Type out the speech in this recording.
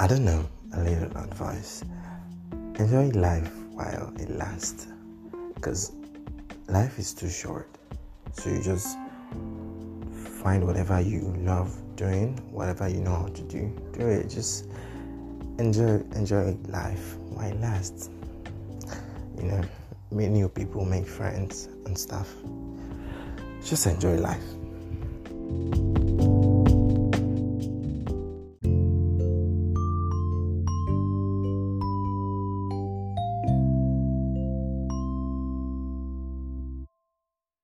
I don't know, a little advice. Enjoy life while it lasts. Because life is too short. So you just find whatever you love doing, whatever you know how to do, do it. Just enjoy enjoy life while it lasts. You know, meet new people, make friends and stuff. Just enjoy life.